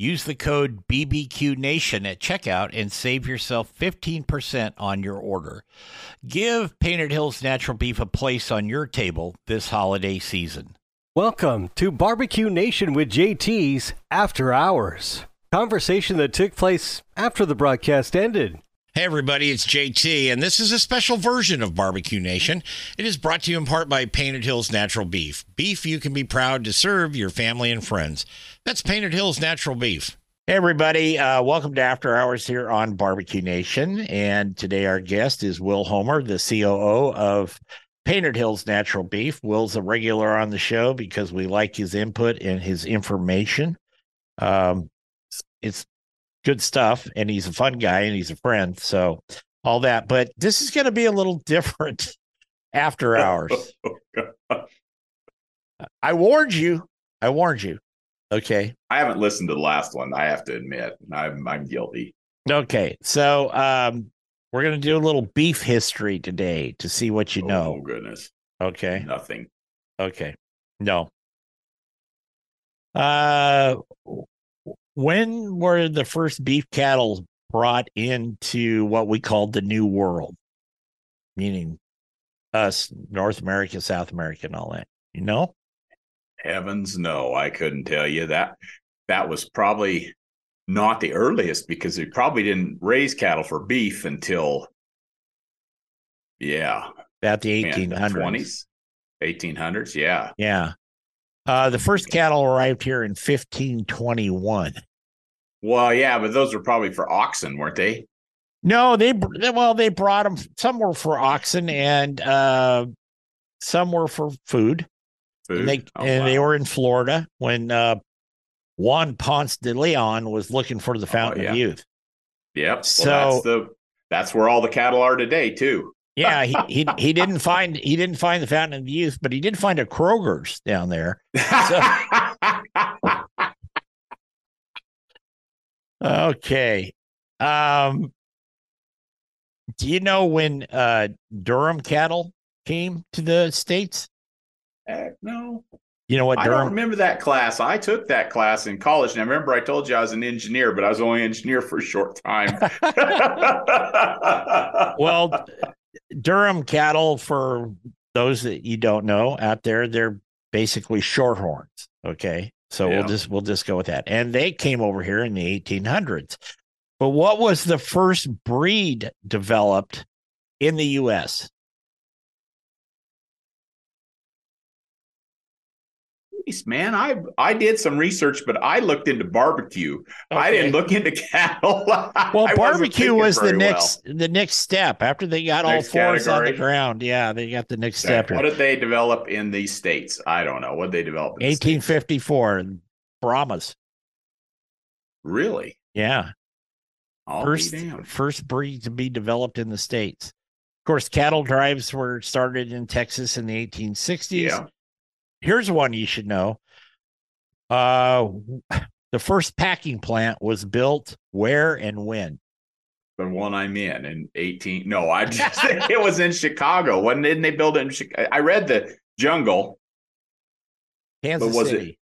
Use the code BBQNation at checkout and save yourself 15% on your order. Give Painted Hills Natural Beef a place on your table this holiday season. Welcome to Barbecue Nation with JT's After Hours. Conversation that took place after the broadcast ended. Hey, everybody, it's JT, and this is a special version of Barbecue Nation. It is brought to you in part by Painted Hills Natural Beef. Beef you can be proud to serve your family and friends. That's Painted Hills Natural Beef. Hey, everybody. Uh, welcome to After Hours here on Barbecue Nation. And today our guest is Will Homer, the COO of Painted Hills Natural Beef. Will's a regular on the show because we like his input and his information. Um, it's good stuff, and he's a fun guy and he's a friend. So, all that. But this is going to be a little different after hours. I warned you. I warned you. Okay. I haven't listened to the last one. I have to admit, I'm I'm guilty. Okay. So um, we're gonna do a little beef history today to see what you know. Oh goodness. Okay. Nothing. Okay. No. Uh, when were the first beef cattle brought into what we called the New World? Meaning us, North America, South America, and all that. You know? Heavens, no, I couldn't tell you that. That was probably not the earliest because we probably didn't raise cattle for beef until, yeah, about the 1800s. 20s, 1800s. Yeah. Yeah. Uh, the first cattle arrived here in 1521. Well, yeah, but those were probably for oxen, weren't they? No, they well they brought them. Some were for oxen, and uh, some were for food. Food. And they Oh, and they were in Florida when uh, Juan Ponce de Leon was looking for the Fountain Oh, yeah. of Youth. Yep. Well, So- that's the that's where all the cattle are today too. Yeah, he, he he didn't find he didn't find the Fountain of Youth, but he did find a Kroger's down there. Okay. Um do you know when uh Durham cattle came to the states? Heck, no. You know what I don't remember that class. I took that class in college. And I remember I told you I was an engineer, but I was only an engineer for a short time. well Durham cattle for those that you don't know out there they're basically shorthorns, okay? So Yeah. we'll just we'll just go with that. And they came over here in the 1800s. But what was the first breed developed in the US? Man, I I did some research, but I looked into barbecue. I didn't look into cattle. Well, barbecue was the very well. next the next step after they got all Next fours on the ground. Yeah, they got the next Okay, step. What did they develop in these states? I don't know. What did they develop in the States? 1854 Brahmas. Really? Yeah, I'll first first breed to be developed in the states. Of course, cattle drives were started in Texas in the 1860s. Yeah. Here's one you should know. Uh, the first packing plant was built where and when? The one I'm in in 18. No, I just it was in Chicago. When didn't they build it in Chicago? I read the jungle, Kansas City.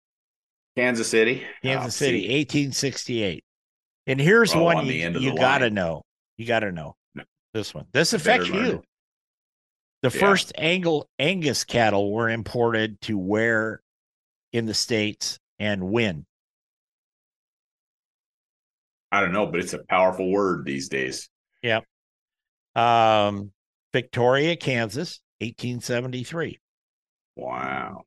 Kansas City. Kansas Oh, City, see. 1868. And here's Oh, one on you, you gotta line. know. You gotta know No. this one. This affects you. The Yeah. first Angle Angus cattle were imported to where in the states and when? I don't know, but it's a powerful word these days. Um, Victoria, Kansas, 1873. Wow.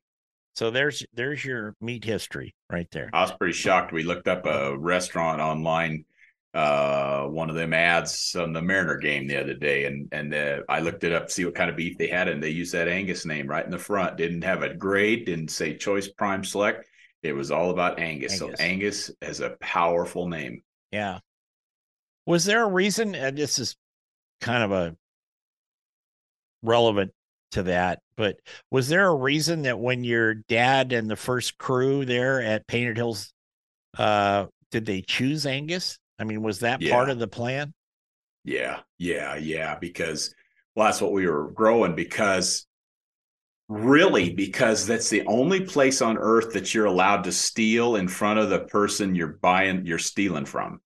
So there's there's your meat history right there. I was pretty shocked. We looked up a restaurant online, uh, one of them ads on the Mariner game the other day, and and uh, I looked it up to see what kind of beef they had, and they used that Angus name right in the front. Didn't have a grade, didn't say choice prime select. It was all about Angus. Angus. So Angus is a powerful name. Yeah. Was there a reason? And this is kind of a relevant to that. But was there a reason that when your dad and the first crew there at Painted Hills, uh, did they choose Angus? I mean, was that Yeah. part of the plan? Yeah, yeah, yeah. Because well, that's what we were growing. Because really, because that's the only place on earth that you're allowed to steal in front of the person you're buying, you're stealing from.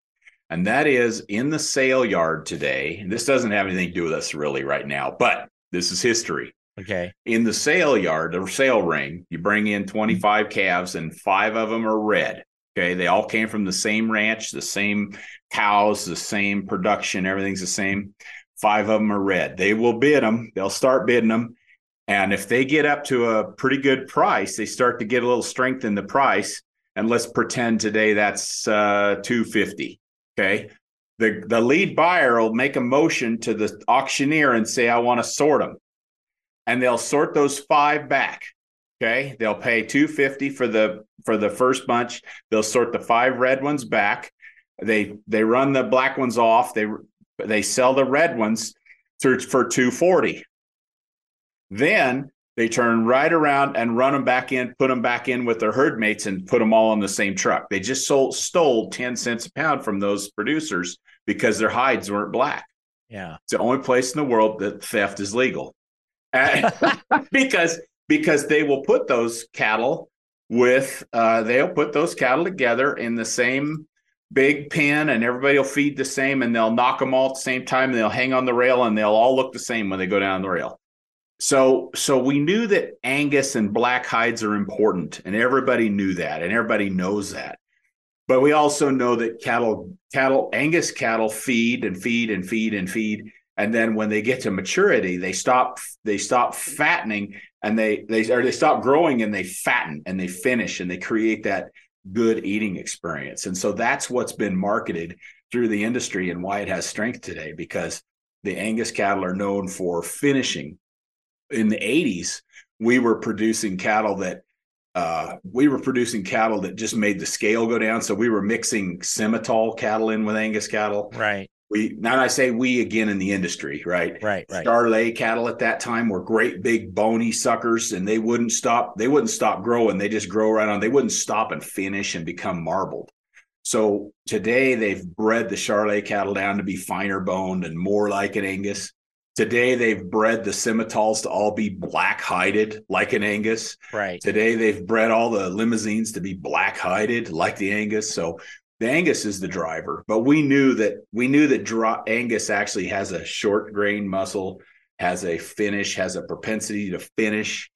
And that is in the sale yard today. And this doesn't have anything to do with us really right now, but this is history. Okay. In the sale yard, the sale ring, you bring in 25 calves and five of them are red. Okay. They all came from the same ranch, the same cows, the same production, everything's the same. Five of them are red. They will bid them, they'll start bidding them. And if they get up to a pretty good price, they start to get a little strength in the price. And let's pretend today that's uh, 250. Okay. The, the lead buyer will make a motion to the auctioneer and say, I want to sort them. And they'll sort those five back. Okay. They'll pay 250 for the for the first bunch. They'll sort the five red ones back. They they run the black ones off. They they sell the red ones through for 240. Then they turn right around and run them back in, put them back in with their herd mates and put them all on the same truck. They just sold stole 10 cents a pound from those producers because their hides weren't black. Yeah. It's the only place in the world that theft is legal. Because because they will put those cattle with uh, they'll put those cattle together in the same big pen and everybody will feed the same and they'll knock them all at the same time and they'll hang on the rail and they'll all look the same when they go down the rail. So so we knew that Angus and black hides are important and everybody knew that and everybody knows that. But we also know that cattle cattle Angus cattle feed and feed and feed and feed and then when they get to maturity they stop they stop fattening and they they or they stop growing and they fatten and they finish and they create that good eating experience. And so that's what's been marketed through the industry and why it has strength today because the Angus cattle are known for finishing. In the 80s, we were producing cattle that uh, we were producing cattle that just made the scale go down. So we were mixing Simmental cattle in with Angus cattle. Right. We now I say we again in the industry, right? Right. Right. Charolais cattle at that time were great big bony suckers and they wouldn't stop they wouldn't stop growing they just grow right on they wouldn't stop and finish and become marbled so today they've bred the Charolais cattle down to be finer boned and more like an Angus today they've bred the Simmentals to all be black hided like an Angus Right. Today they've bred all the Limousins to be black hided like the Angus. So the Angus is the driver, but we knew that we knew that dry, Angus actually has a short grain muscle, has a finish, has a propensity to finish,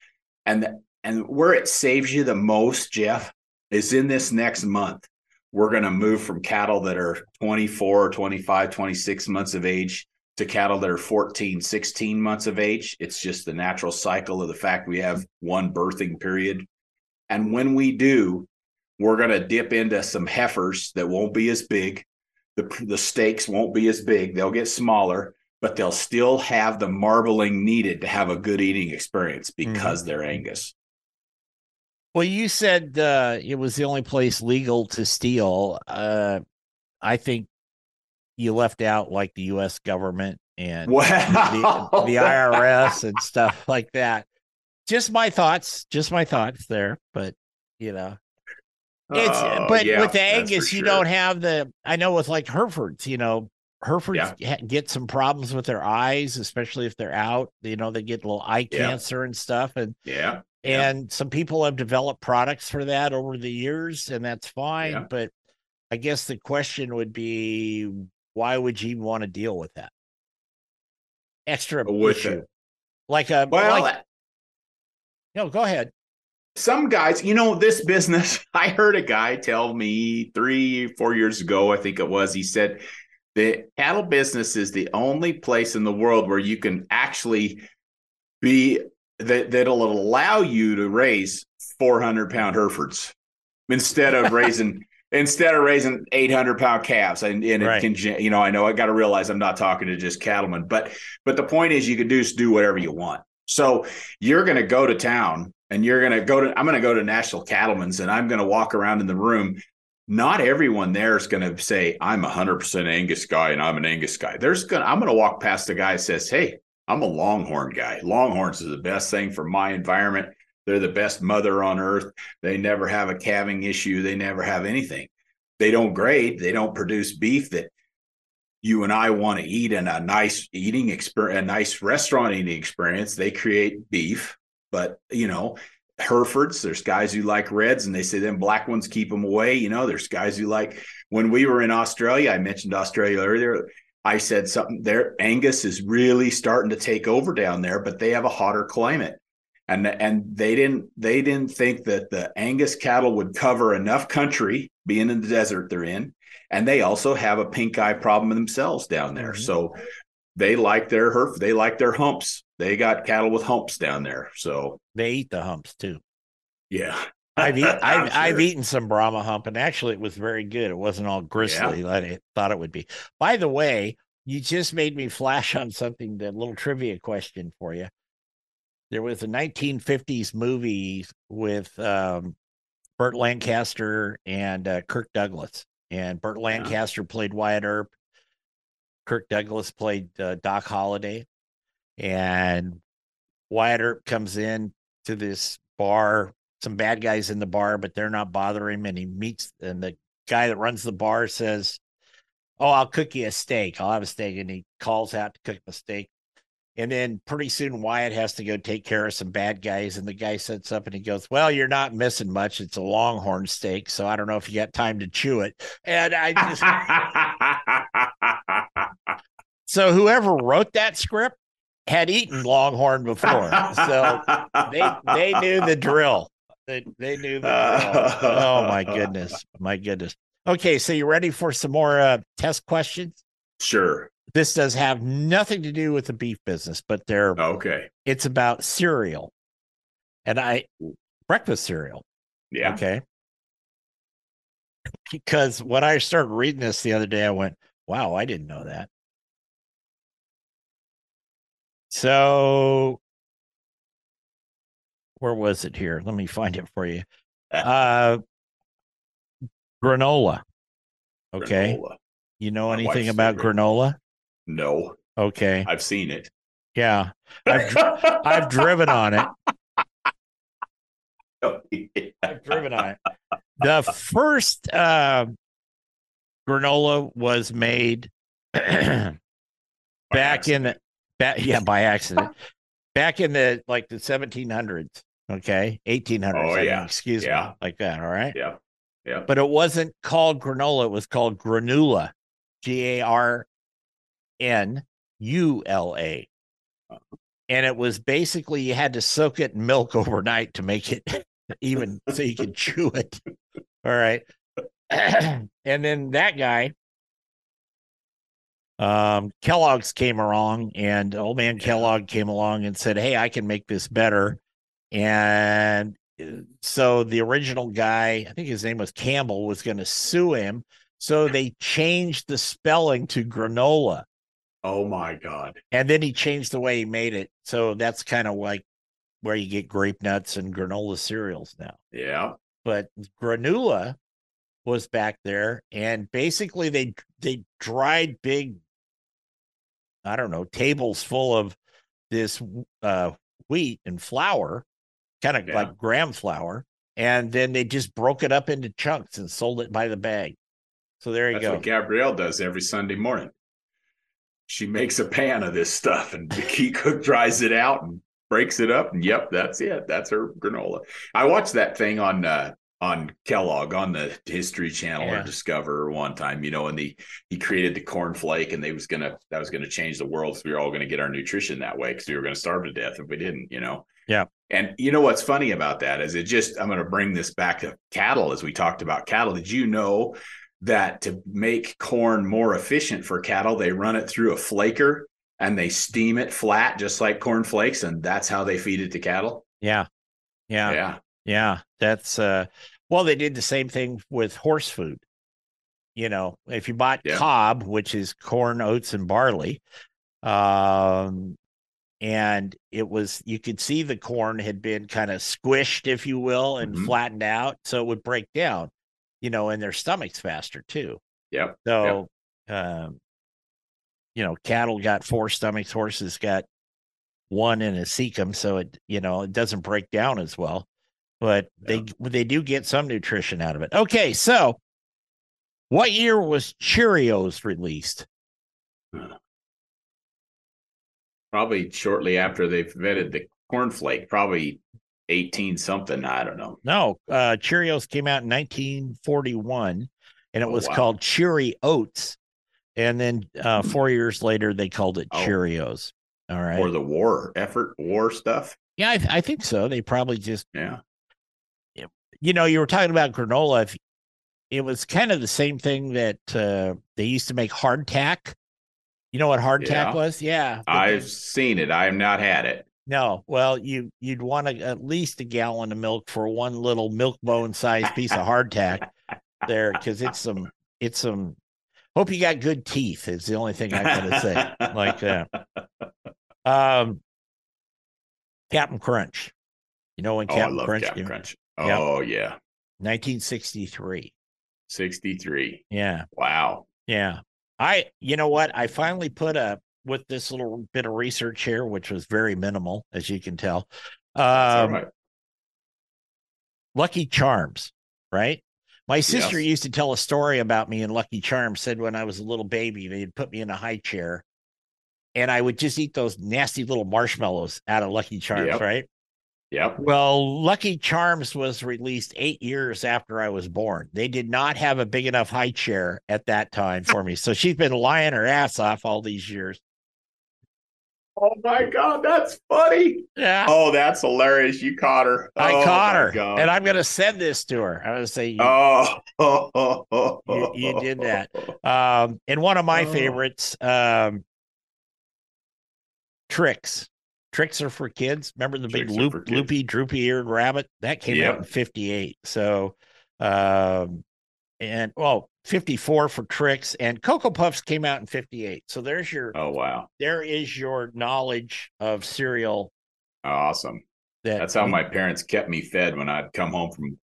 and and where it saves you the most, Jeff, is in this next month. We're going to move from cattle that are 24, 25, 26 months of age to cattle that are 14, 16 months of age. It's just the natural cycle of the fact we have one birthing period. And when we do, we're going to dip into some heifers that won't be as big. The, the steaks won't be as big. They'll get smaller, but they'll still have the marbling needed to have a good eating experience because they're Angus. Well, you said uh, it was the only place legal to steal. Uh, I think you left out like the U.S. government and Wow. the, the IRS and stuff like that. Just my thoughts. Just my thoughts there. But you know, it's Oh, but yeah, with the Angus, you don't have the. I know with like Herefords, you know, Herefords Yeah. get some problems with their eyes, especially if they're out. You know, they get a little eye Yeah. cancer and stuff, and Yeah. And some people have developed products for that over the years, and that's fine. But I guess the question would be, why would you even want to deal with that extra With issue? it. Like a Well, like, no, go ahead. Some guys, you know, this business, I heard a guy tell me three, four years ago, I think it was, he said, the cattle business is the only place in the world where you can actually be that that'll allow you to raise 400 pound Herefords instead of raising instead of raising 800 pound calves and, and Right. it can you know i know i got to realize i'm not talking to just cattlemen but but the point is you can do do whatever you want so you're going to go to town and you're going to go to i'm going to go to national cattlemen's and i'm going to walk around in the room not everyone there is going to say i'm a 100% angus guy and i'm an angus guy there's going to i'm going to walk past a guy that says hey I'm a Longhorn guy. Longhorns is the best thing for my environment. They're the best mother on earth. They never have a calving issue. They never have anything. They don't grade. They don't produce beef that you and I want to eat in a nice eating experience, a nice restaurant eating experience. They create beef, but you know, Herefords, there's guys who like reds and they say them black ones keep them away. You know, there's guys who like when we were in Australia, I mentioned Australia earlier. I said something there. Angus is really starting to take over down there, but they have a hotter climate. And, and they didn't they didn't think that the Angus cattle would cover enough country being in the desert they're in and they also have a pink eye problem themselves down there. Mm-hmm. So they like their herf, they like their humps. They got cattle with humps down there. So they eat the humps too. Yeah. I've, eat, I've, sure. I've, eaten some Brahma hump, and actually, it was very good. It wasn't all gristly yeah. like I thought it would be. By the way, you just made me flash on something. The little trivia question for you. There was a 1950s movie with um, Burt Lancaster and uh, Kirk Douglas, and Burt Lancaster yeah. played Wyatt Earp. Kirk Douglas played uh, Doc Holliday, and Wyatt Earp comes in to this bar. Some bad guys in the bar, but they're not bothering him. And he meets, and the guy that runs the bar says, "Oh, I'll cook you a steak. I'll have a steak." And he calls out to cook the steak. And then pretty soon Wyatt has to go take care of some bad guys. And the guy sets up and he goes, Well, you're not missing much. It's a longhorn steak. So I don't know if you got time to chew it. And I just. so whoever wrote that script had eaten longhorn before. So they, they knew the drill. They, they knew the drill. Oh, my goodness. My goodness. Okay. So you ready for some more uh, test questions? Sure this does have nothing to do with the beef business, but they're okay. It's about cereal, and I breakfast cereal. Yeah. Okay. Because when I started reading this the other day, I went, "Wow, I didn't know that." So, where was it here? Let me find it for you. Uh, granola. Okay. Granola. You know anything about granola? No. Okay. I've seen it. Yeah. I've, I've driven on it. Oh, yeah. I've driven on it. The first uh, granola was made back in back, yeah, by accident. back in the like the 1700s, okay? 1800s. Oh, yeah. excuse yeah. me. Like that, all right? Yeah. Yeah. But it wasn't called granola, it was called granula. G A R N U L A. And it was basically you had to soak it in milk overnight to make it even so you could chew it. All right. and then that guy, um, Kellogg's came along, and old man Kellogg came along and said, Hey, I can make this better. And uh, so the original guy, I think his name was Campbell, was going to sue him. So they changed the spelling to granola. Oh my god! And then he changed the way he made it, so that's kind of like where you get grape nuts and granola cereals now. Yeah, but granola was back there, and basically they they dried big, I don't know, tables full of this uh, wheat and flour, kind of yeah. like graham flour, and then they just broke it up into chunks and sold it by the bag. So there you That's go. What Gabrielle does every Sunday morning she makes a pan of this stuff and the key cook dries it out and breaks it up and yep that's it that's her granola i watched that thing on uh on kellogg on the history channel yeah. or discover one time you know and the he created the cornflake and they was gonna that was gonna change the world so we were all gonna get our nutrition that way because we were gonna starve to death if we didn't you know? Yeah. And you know what's funny about that is it just i'm gonna bring this back to cattle as we talked about cattle. Did you know that to make corn more efficient for cattle, they run it through a flaker and they steam it flat, just like corn flakes, and that's how they feed it to cattle. Yeah, yeah, yeah, yeah. That's uh, well, they did the same thing with horse food. You know, if you bought yeah. cob, which is corn, oats, and barley, um, and it was you could see the corn had been kind of squished, if you will, and mm-hmm. flattened out, so it would break down you know, in their stomachs faster too. Yep. So, yep. Um, you know, cattle got four stomachs, horses got one in a cecum, so it you know it doesn't break down as well. But yeah. they they do get some nutrition out of it. Okay, so what year was Cheerios released? Probably shortly after they invented the cornflake, probably 18 something. I don't know. No, uh, Cheerios came out in 1941 and it oh, was wow. called Cheery Oats. And then uh, hmm. four years later, they called it oh. Cheerios. All right. Or the war effort, war stuff. Yeah, I, th- I think so. They probably just, yeah. You know, you were talking about granola. If it was kind of the same thing that uh, they used to make hardtack. You know what hardtack yeah. was? Yeah. I've they, seen it. I have not had it. No. Well, you you'd want a, at least a gallon of milk for one little milk bone sized piece of hardtack there because it's some it's some hope you got good teeth is the only thing I gotta say like that. Um Captain Crunch. You know when oh, Captain Crunch Captain Crunch. Oh yep. yeah. 1963. 63. Yeah. Wow. Yeah. I you know what? I finally put a with this little bit of research here, which was very minimal, as you can tell. Um, right. Lucky Charms, right? My sister yes. used to tell a story about me in Lucky Charms. Said when I was a little baby, they'd put me in a high chair, and I would just eat those nasty little marshmallows out of Lucky Charms, yep. right? Yep. Well, Lucky Charms was released eight years after I was born. They did not have a big enough high chair at that time for me. So she's been lying her ass off all these years. Oh my god, that's funny. Yeah. Oh, that's hilarious. You caught her. I oh caught her. God. And I'm gonna send this to her. I'm gonna say you, Oh, you, you, did that. Um, and one of my oh. favorites, um, Trix. Trix are for kids. Remember the Trix big loop, loopy, droopy eared rabbit? That came yep. out in 58. So um and well, 54 for Trix and cocoa puffs came out in 58 so there's your oh wow. there is your knowledge of cereal awesome. that that's how we, my parents kept me fed when i'd come home from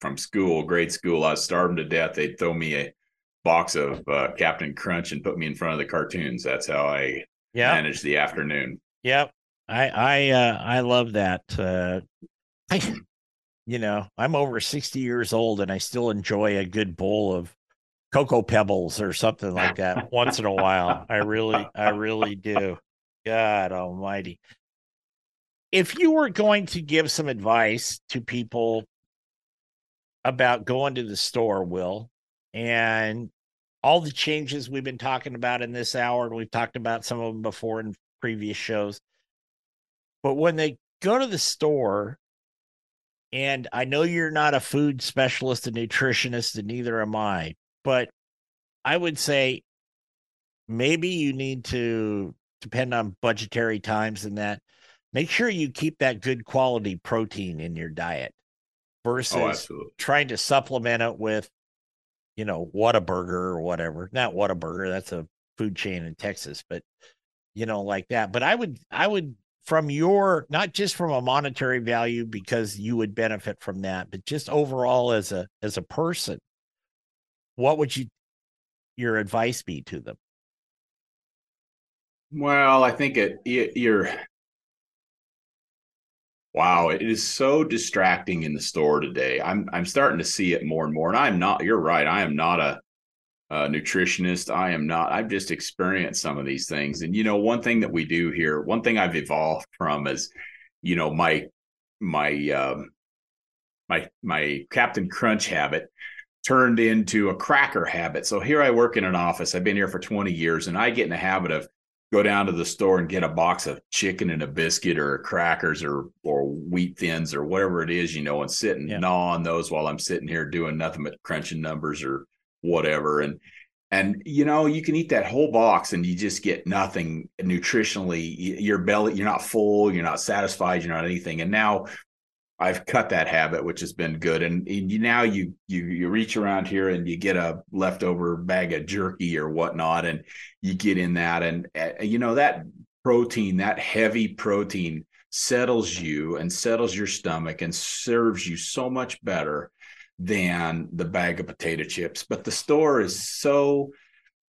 from school grade school. I was starving to death. They'd throw me a box of uh, captain crunch and put me in front of the cartoons. That's how i yeah managed the afternoon. Yep i i uh i love that uh i you know i'm over 60 years old and i still enjoy a good bowl of cocoa pebbles or something like that once in a while. I really, I really do. God almighty. If you were going to give some advice to people about going to the store, Will, and all the changes we've been talking about in this hour, and we've talked about some of them before in previous shows. But when they go to the store, and I know you're not a food specialist, a nutritionist, and neither am I, but I would say maybe you need to depend on budgetary times and that make sure you keep that good quality protein in your diet oh, versus oh, trying to supplement it with you know Whataburger or whatever not Whataburger that's a food chain in texas but you know like that but i would i would from your not just from a monetary value because you would benefit from that but just overall as a as a person what would you your advice be to them? Well, I think it, it you're Wow, it is so distracting in the store today. I'm I'm starting to see it more and more. And I'm not. You're right. I am not a, a, nutritionist. I am not. I've just experienced some of these things. And you know, one thing that we do here, one thing I've evolved from is, you know, my my um, my my Captain Crunch habit turned into a cracker habit. So here I work in an office. I've been here for 20 years and I get in the habit of go down to the store and get a box of chicken and a biscuit or crackers or or wheat thins or whatever it is, you know, and sit and yeah. gnaw on those while I'm sitting here doing nothing but crunching numbers or whatever. And and you know, you can eat that whole box and you just get nothing nutritionally. Your belly, you're not full, you're not satisfied, you're not anything. And now I've cut that habit, which has been good. And, and you, now you you you reach around here and you get a leftover bag of jerky or whatnot, and you get in that, and uh, you know that protein, that heavy protein, settles you and settles your stomach and serves you so much better than the bag of potato chips. But the store is so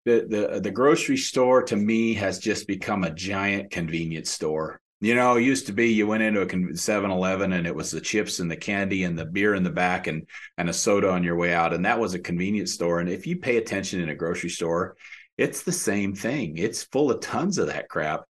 the the the grocery store to me has just become a giant convenience store You know, it used to be you went into a 7-Eleven and it was the chips and the candy and the beer in the back and and a soda on your way out, and that was a convenience store. And if you pay attention in a grocery store, it's the same thing. It's full of tons of that crap.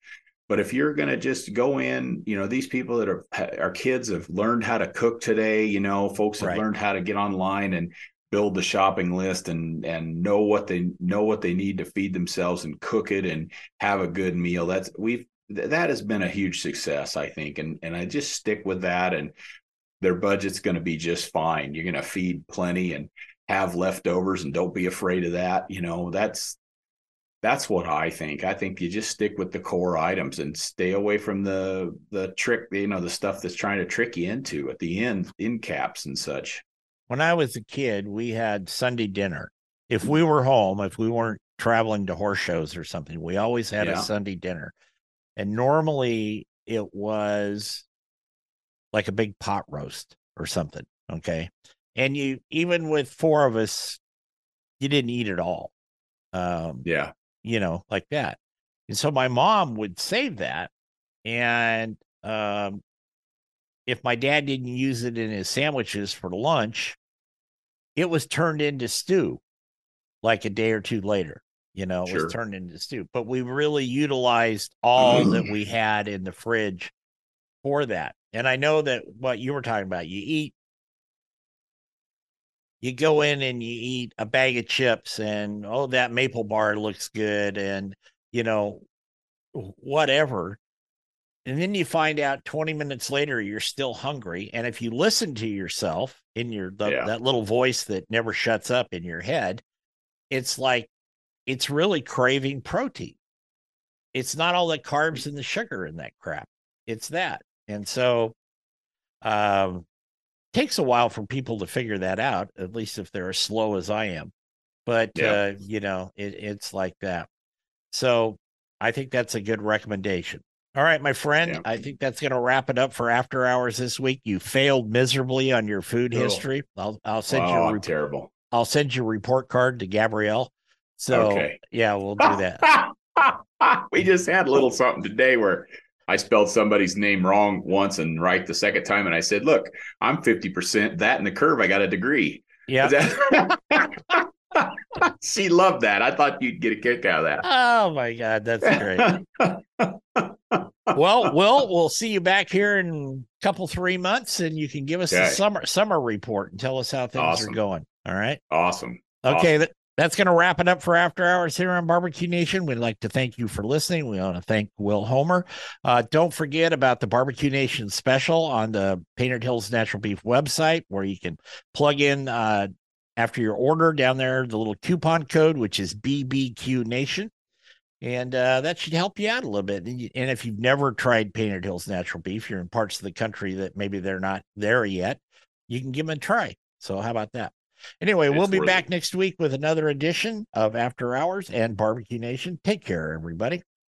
But if you're going to just go in, you know, these people that are our kids have learned how to cook today. You know, folks have right. learned how to get online and build the shopping list and and know what they know what they need to feed themselves and cook it and have a good meal. That's we've that has been a huge success, I think, and and I just stick with that. And their budget's going to be just fine. You're going to feed plenty and have leftovers, and don't be afraid of that. You know, that's that's what I think. I think you just stick with the core items and stay away from the the trick, you know, the stuff that's trying to trick you into at the end, in caps and such. When I was a kid, we had Sunday dinner. If we were home, if we weren't traveling to horse shows or something, we always had yeah. a Sunday dinner. And normally it was like a big pot roast or something. Okay. And you, even with four of us, you didn't eat it all. Um, yeah you know, like that. And so my mom would save that. And um, if my dad didn't use it in his sandwiches for lunch, it was turned into stew like a day or two later. You know, it sure. was turned into stew. But we really utilized all that we had in the fridge for that. And I know that what you were talking about, you eat you go in and you eat a bag of chips and oh that maple bar looks good and you know whatever. And then you find out 20 minutes later you're still hungry and if you listen to yourself in your the, yeah. that little voice that never shuts up in your head it's like it's really craving protein. It's not all the carbs and the sugar in that crap. It's that. And so um takes a while for people to figure that out, at least if they're as slow as I am. But yeah. uh, you know, it, it's like that. So I think that's a good recommendation. All right, my friend, yeah. I think that's going to wrap it up for after hours this week. You failed miserably on your food oh. history. I'll I'll send oh, you a re- terrible. I'll send you a report card to Gabrielle. So okay. yeah, we'll do that. we just had a little something today where I spelled somebody's name wrong once and right the second time. And I said, look, I'm 50% that in the curve. I got a degree. Yeah. she loved that. I thought you'd get a kick out of that. Oh my God. That's great. well, Will, we'll see you back here in a couple, three months and you can give us okay. a summer, summer report and tell us how things awesome. are going. All right. Awesome. Okay. Awesome. That, that's going to wrap it up for After Hours here on Barbecue Nation. We'd like to thank you for listening. We want to thank Will Homer. Uh, don't forget about the Barbecue Nation special on the Painted Hills Natural Beef website, where you can plug in uh, after your order down there the little coupon code, which is BBQ Nation. And uh, that should help you out a little bit. And if you've never tried Painted Hills Natural Beef, you're in parts of the country that maybe they're not there yet, you can give them a try. So, how about that? Anyway, it's we'll be back next week with another edition of After Hours and Barbecue Nation. Take care, everybody.